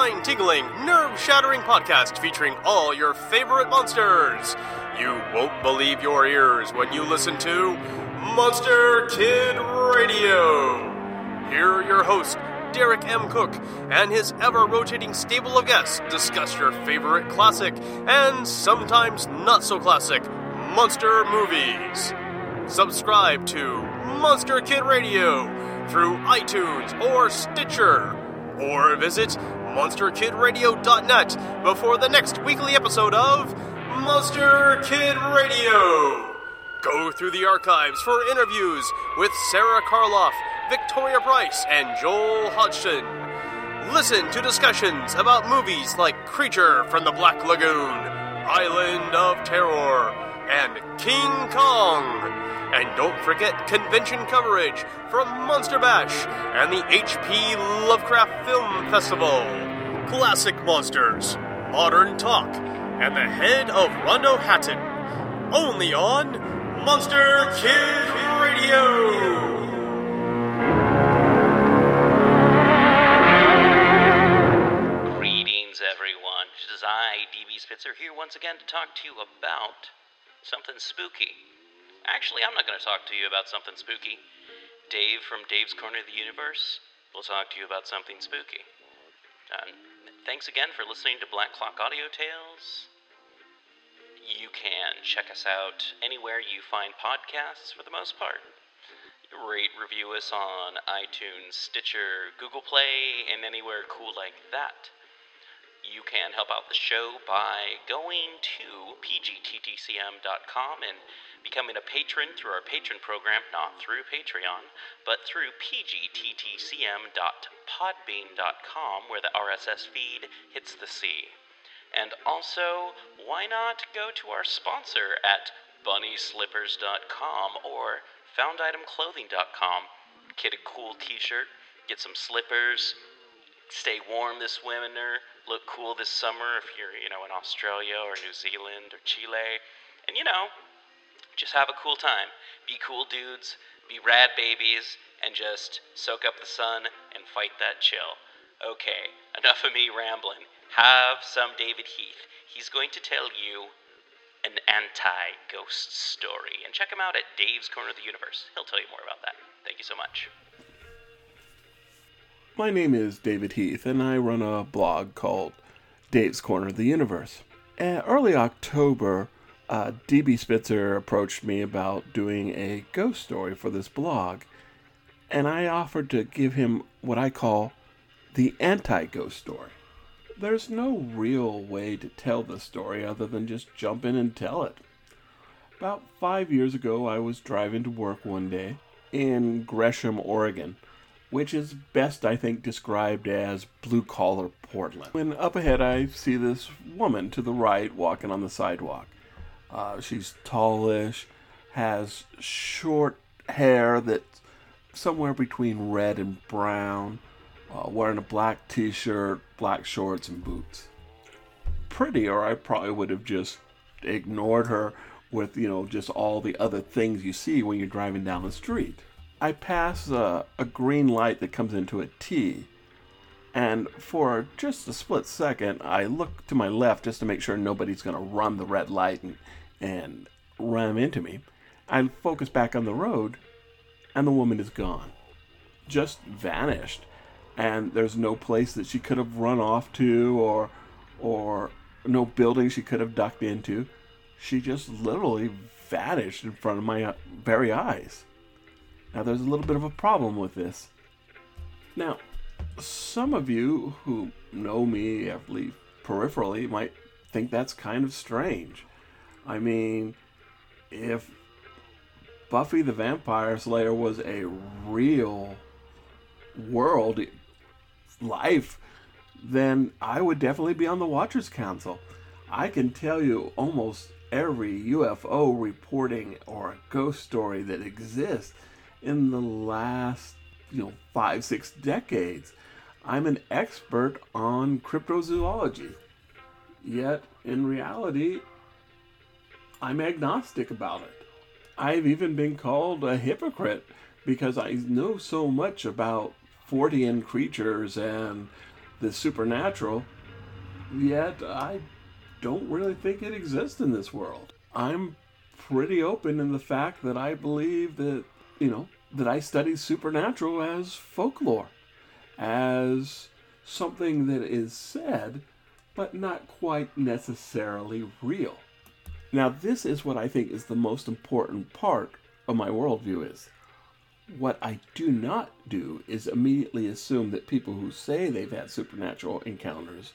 spine tingling, nerve shattering podcast featuring all your favorite monsters. You won't believe your ears when you listen to Monster Kid Radio. Here are your hosts, Derek M. Cook, and his ever rotating stable of guests discuss your favorite classic and sometimes not so classic monster movies. Subscribe to Monster Kid Radio through iTunes or Stitcher, or visit MonsterKidRadio.net before the next weekly episode of Monster Kid Radio. Go through the archives for interviews with Sarah Karloff, Victoria Price, and Joel Hodgson. Listen to discussions about movies like Creature from the Black Lagoon, Island of Terror, and King Kong. And don't forget convention coverage from Monster Bash and the HP Lovecraft Film Festival. Classic Monsters, Modern Talk, and the head of Rondo Hatton. Only on Monster Kid Radio. Greetings, everyone. It is I, DB Spitzer, here once again to talk to you about something spooky. Actually, I'm not going to talk to you about something spooky. Dave from Dave's Corner of the Universe will talk to you about something spooky. Um, thanks again for listening to Black Clock Audio Tales. You can check us out anywhere you find podcasts for the most part. Rate, review us on iTunes, Stitcher, Google Play, and anywhere cool like that. You can help out the show by going to pgttcm.com and becoming a patron through our patron program, not through Patreon, but through pgttcm.podbean.com, where the RSS feed hits the sea. And also, why not go to our sponsor at bunnyslippers.com or founditemclothing.com? Get a cool t shirt, get some slippers, stay warm this winter, look cool this summer if you're, you know, in Australia or New Zealand or Chile. And, you know, just have a cool time. Be cool dudes, be rad babies, and just soak up the sun and fight that chill. Okay, enough of me rambling. Have some David Heath. He's going to tell you an anti ghost story. And check him out at Dave's Corner of the Universe. He'll tell you more about that. Thank you so much. My name is David Heath, and I run a blog called Dave's Corner of the Universe. Uh, early October, uh, DB Spitzer approached me about doing a ghost story for this blog, and I offered to give him what I call the anti ghost story. There's no real way to tell the story other than just jump in and tell it. About five years ago, I was driving to work one day in Gresham, Oregon, which is best, I think, described as blue collar Portland. When up ahead, I see this woman to the right walking on the sidewalk. Uh, she's tallish, has short hair that's somewhere between red and brown, uh, wearing a black t shirt, black shorts, and boots. Pretty, or I probably would have just ignored her with, you know, just all the other things you see when you're driving down the street. I pass a, a green light that comes into a T, and for just a split second, I look to my left just to make sure nobody's going to run the red light and, and ram into me. I focus back on the road, and the woman is gone. Just vanished. And there's no place that she could have run off to or or no building she could have ducked into. She just literally vanished in front of my uh, very eyes. Now, there's a little bit of a problem with this. Now, some of you who know me, at least peripherally, might think that's kind of strange. I mean, if Buffy the Vampire Slayer was a real world life, then I would definitely be on the Watchers Council. I can tell you almost every UFO reporting or ghost story that exists in the last, you know, five, six decades. I'm an expert on cryptozoology. Yet, in reality, I'm agnostic about it. I've even been called a hypocrite because I know so much about Fortean creatures and the supernatural, yet I don't really think it exists in this world. I'm pretty open in the fact that I believe that, you know, that I study supernatural as folklore, as something that is said, but not quite necessarily real. Now, this is what I think is the most important part of my worldview is. What I do not do is immediately assume that people who say they've had supernatural encounters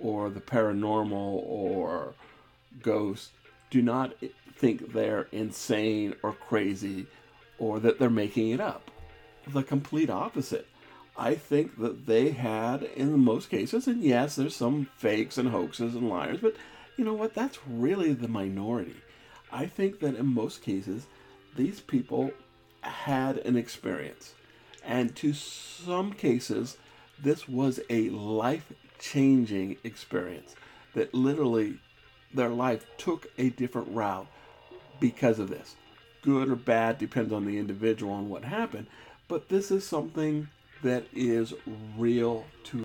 or the paranormal or ghosts do not think they're insane or crazy or that they're making it up. The complete opposite. I think that they had, in most cases, and yes, there's some fakes and hoaxes and liars, but you know what? That's really the minority. I think that in most cases, these people had an experience. And to some cases, this was a life changing experience that literally their life took a different route because of this. Good or bad depends on the individual and what happened, but this is something that is real to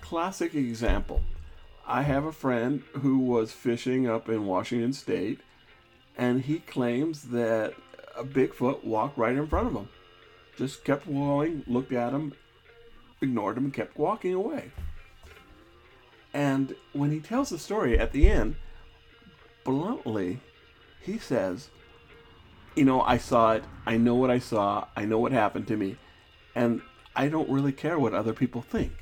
classic example. I have a friend who was fishing up in Washington state and he claims that a Bigfoot walked right in front of him. Just kept walking, looked at him, ignored him, and kept walking away. And when he tells the story at the end, bluntly, he says, You know, I saw it. I know what I saw. I know what happened to me. And I don't really care what other people think.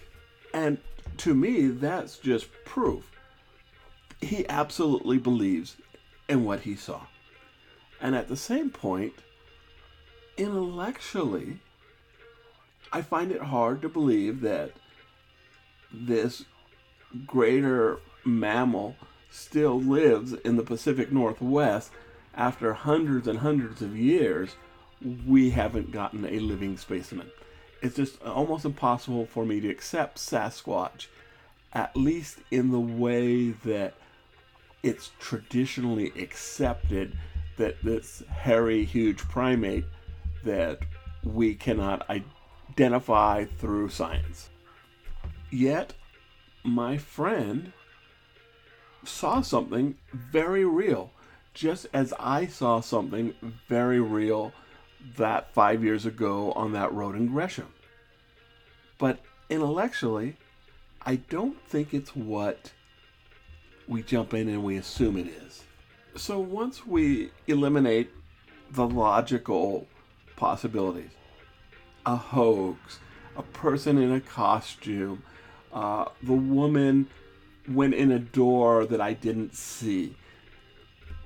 And to me, that's just proof. He absolutely believes in what he saw. And at the same point, intellectually, I find it hard to believe that this greater mammal still lives in the Pacific Northwest after hundreds and hundreds of years. We haven't gotten a living specimen. It's just almost impossible for me to accept Sasquatch, at least in the way that it's traditionally accepted that this hairy, huge primate that we cannot identify through science. Yet, my friend saw something very real, just as I saw something very real that five years ago on that road in Gresham. But intellectually, I don't think it's what we jump in and we assume it is. So once we eliminate the logical possibilities, a hoax, a person in a costume, uh, the woman went in a door that I didn't see.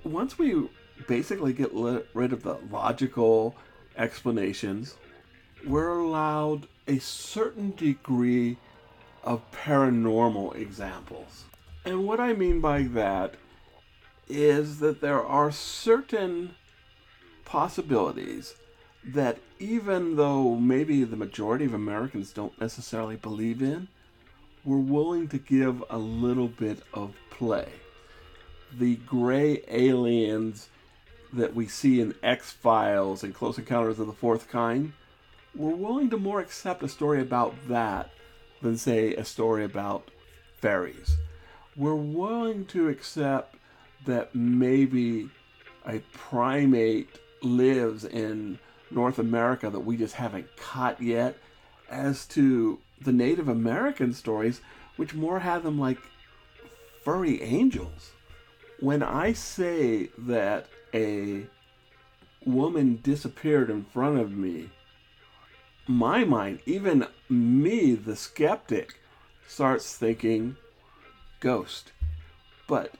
Once we basically get rid of the logical explanations, we're allowed a certain degree of paranormal examples. And what I mean by that is that there are certain possibilities that even though maybe the majority of Americans don't necessarily believe in, we're willing to give a little bit of play. The gray aliens that we see in X Files and Close Encounters of the Fourth Kind, we're willing to more accept a story about that than, say, a story about fairies. We're willing to accept that maybe a primate lives in North America that we just haven't caught yet, as to the Native American stories, which more have them like furry angels. When I say that a woman disappeared in front of me, my mind, even me, the skeptic, starts thinking ghost. But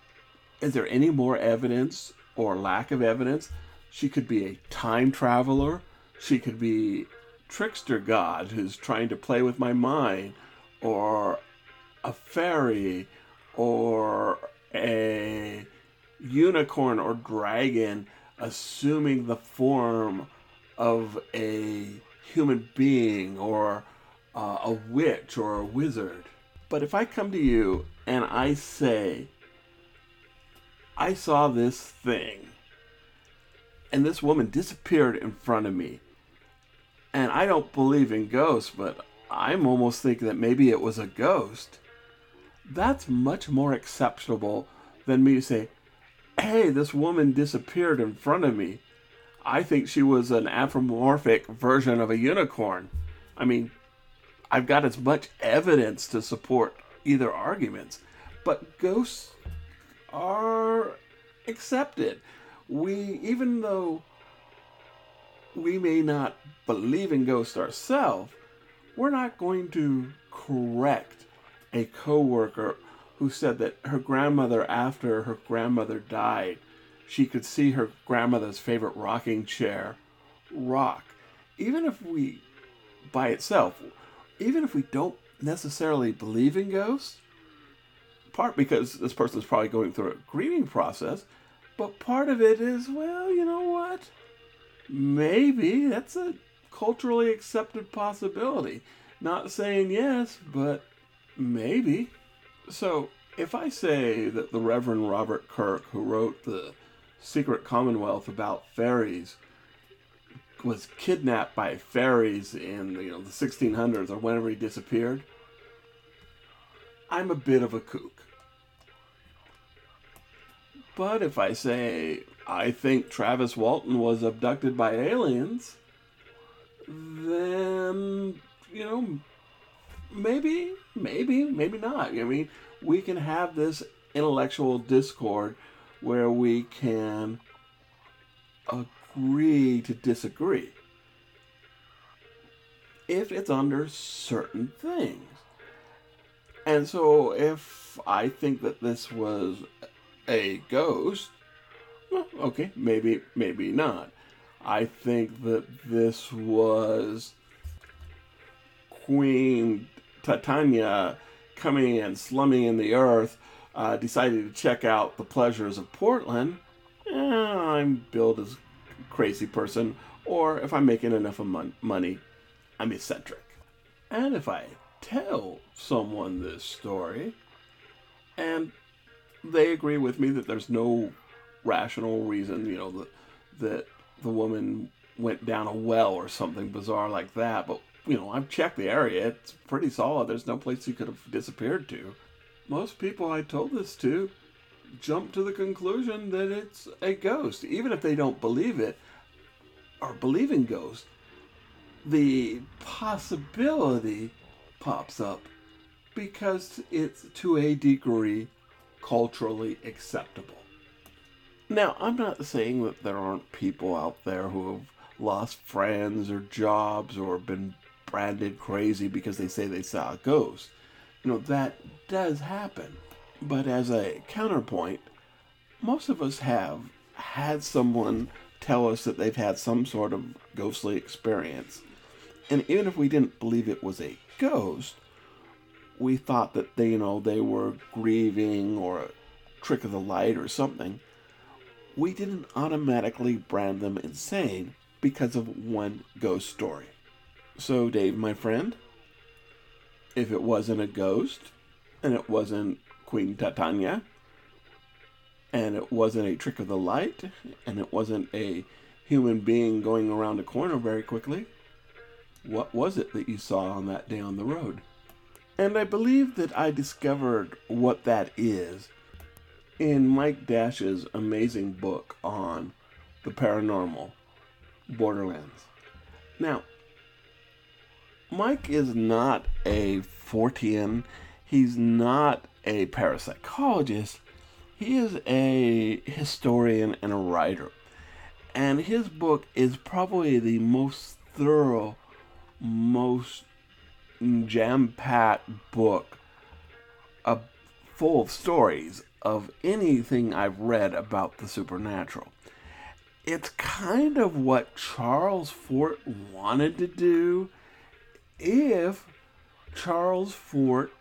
is there any more evidence or lack of evidence? She could be a time traveler. She could be trickster god who's trying to play with my mind, or a fairy, or a unicorn or dragon assuming the form of a human being or uh, a witch or a wizard. But if I come to you and I say, I saw this thing, and this woman disappeared in front of me, and I don't believe in ghosts, but I'm almost thinking that maybe it was a ghost. That's much more acceptable than me to say, hey, this woman disappeared in front of me. I think she was an anthropomorphic version of a unicorn. I mean, I've got as much evidence to support either arguments, but ghosts are accepted. We, even though we may not believe in ghosts ourselves, we're not going to correct a coworker who said that her grandmother, after her grandmother died, she could see her grandmother's favorite rocking chair rock. Even if we, by itself, even if we don't necessarily believe in ghosts, part because this person is probably going through a grieving process, but part of it is, well, you know what? Maybe that's a culturally accepted possibility. Not saying yes, but maybe. So, if I say that the Reverend Robert Kirk, who wrote the Secret Commonwealth about fairies, was kidnapped by fairies in you know the 1600s or whenever he disappeared, I'm a bit of a kook. But if I say I think Travis Walton was abducted by aliens, then you know maybe, maybe, maybe not. I mean, we can have this intellectual discord where we can agree to disagree if it's under certain things. And so, if I think that this was a ghost, well, okay, maybe, maybe not. I think that this was Queen Titania coming and slumming in the earth, uh, decided to check out the pleasures of Portland. Eh, I'm billed as a crazy person, or if I'm making enough of mon- money, I'm eccentric. And if I tell someone this story, and they agree with me that there's no rational reason, you know, that, that the woman went down a well or something bizarre like that, but you know, I've checked the area. It's pretty solid. There's no place he could have disappeared to. Most people I told this to jump to the conclusion that it's a ghost, even if they don't believe it or believe in ghosts. The possibility pops up because it's to a degree culturally acceptable. Now, I'm not saying that there aren't people out there who have lost friends or jobs or been branded crazy because they say they saw a ghost. You know, that does happen. But as a counterpoint, most of us have had someone tell us that they've had some sort of ghostly experience. And even if we didn't believe it was a ghost, we thought that they, you know, they were grieving or a trick of the light or something. We didn't automatically brand them insane because of one ghost story. So, Dave, my friend, if it wasn't a ghost, and it wasn't Queen Titania, and it wasn't a trick of the light, and it wasn't a human being going around a corner very quickly, what was it that you saw on that day on the road? And I believe that I discovered what that is in Mike Dash's amazing book on the paranormal, Borderlands. Now, Mike is not a Fortean. He's not a parapsychologist. He is a historian and a writer. And his book is probably the most thorough, most jam packed book uh, full of stories of anything I've read about the supernatural. It's kind of what Charles Fort wanted to do if Charles Fort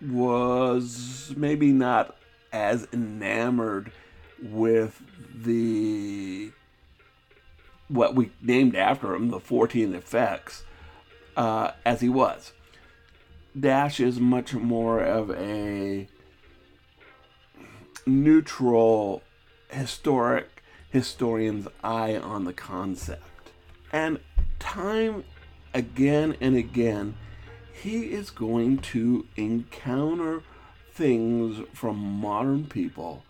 was maybe not as enamored with the what we named after him, the Fortean effects, uh, as he was. Dash is much more of a neutral, historic historian's eye on the concept. And time again and again, he is going to encounter things from modern people,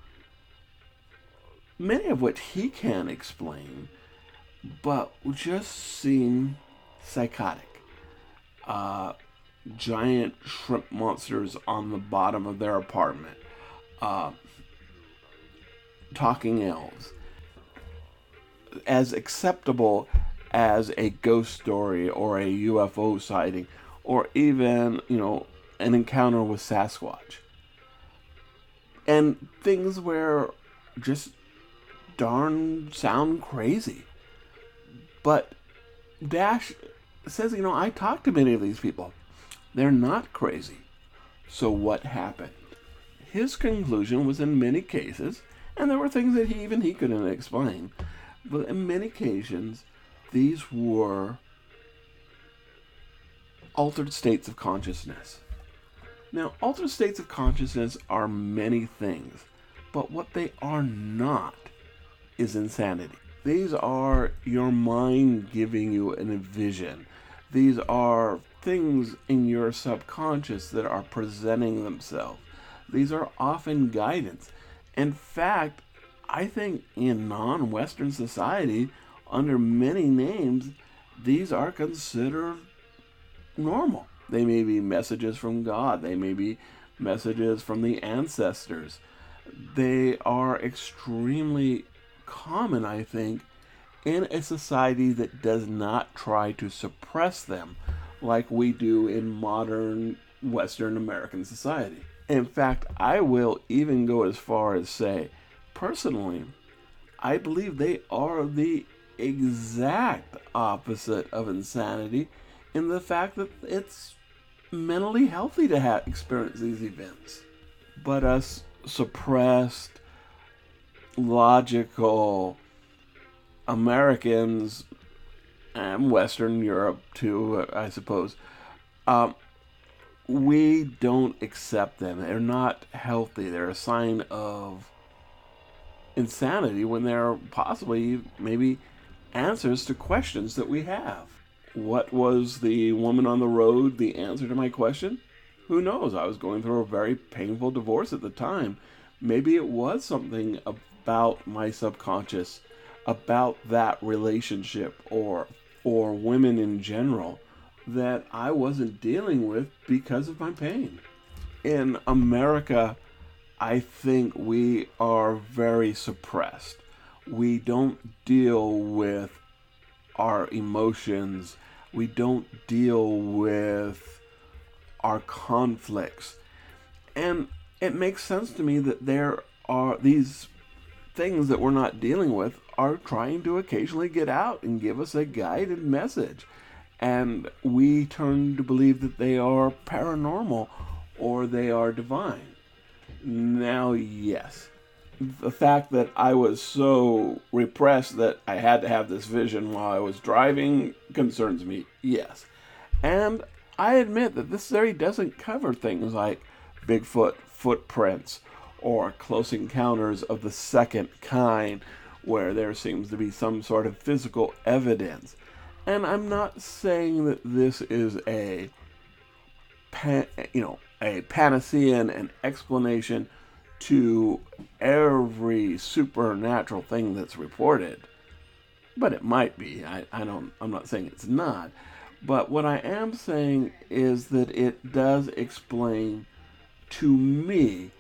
many of which he can't explain, but just seem psychotic. Uh, giant shrimp monsters on the bottom of their apartment, uh, talking elves. As acceptable as a ghost story or a UFO sighting or even, you know, an encounter with Sasquatch. And things where just darn sound crazy. But Dash says, you know, I talked to many of these people. They're not crazy. So what happened? His conclusion was in many cases, and there were things that he even he couldn't explain, but in many occasions, these were altered states of consciousness. Now, altered states of consciousness are many things, but what they are not is insanity. These are your mind giving you a vision. These are things in your subconscious that are presenting themselves. These are often guidance. In fact, I think in non Western society, under many names, these are considered normal. They may be messages from God, they may be messages from the ancestors. They are extremely common, I think, in a society that does not try to suppress them like we do in modern Western American society. In fact, I will even go as far as say, personally, I believe they are the exact opposite of insanity in the fact that it's mentally healthy to have experience these events. But us suppressed, logical Americans and Western Europe too, I suppose, um, we don't accept them. They're not healthy. They're a sign of insanity when they're possibly maybe answers to questions that we have. What was the woman on the road the answer to my question? Who knows? I was going through a very painful divorce at the time. Maybe it was something about my subconscious, about that relationship or or women in general that I wasn't dealing with because of my pain. In America, I think we are very suppressed we don't deal with our emotions, we don't deal with our conflicts. And it makes sense to me that there are these things that we're not dealing with are trying to occasionally get out and give us a guided message. And we turn to believe that they are paranormal or they are divine. Now, yes, the fact that I was so repressed that I had to have this vision while I was driving concerns me, yes. And I admit that this theory doesn't cover things like Bigfoot footprints or close encounters of the second kind where there seems to be some sort of physical evidence. And I'm not saying that this is a pan, you know, a panacea and an explanation to every supernatural thing that's reported. But it might be. I, I don't I'm not saying it's not. But what I am saying is that it does explain to me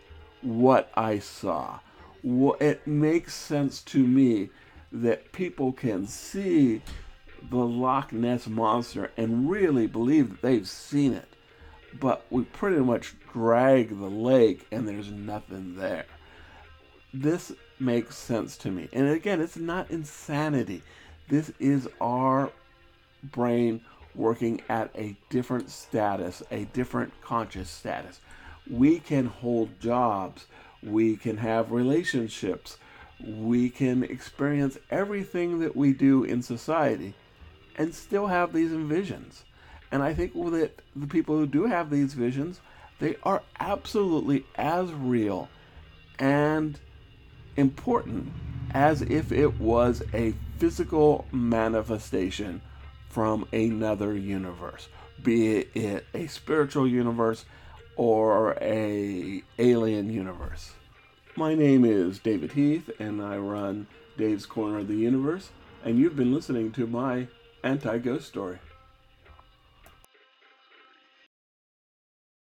what I saw. It makes sense to me that people can see the Loch Ness monster and really believe that they've seen it but we pretty much drag the lake and there's nothing there. This makes sense to me. And again, it's not insanity. This is our brain working at a different status, a different conscious status. We can hold jobs, we can have relationships, we can experience everything that we do in society and still have these visions. And I think that the people who do have these visions, they are absolutely as real and important as if it was a physical manifestation from another universe, be it a spiritual universe or a alien universe. My name is David Heath and I run Dave's Corner of the Universe and you've been listening to my anti-ghost story.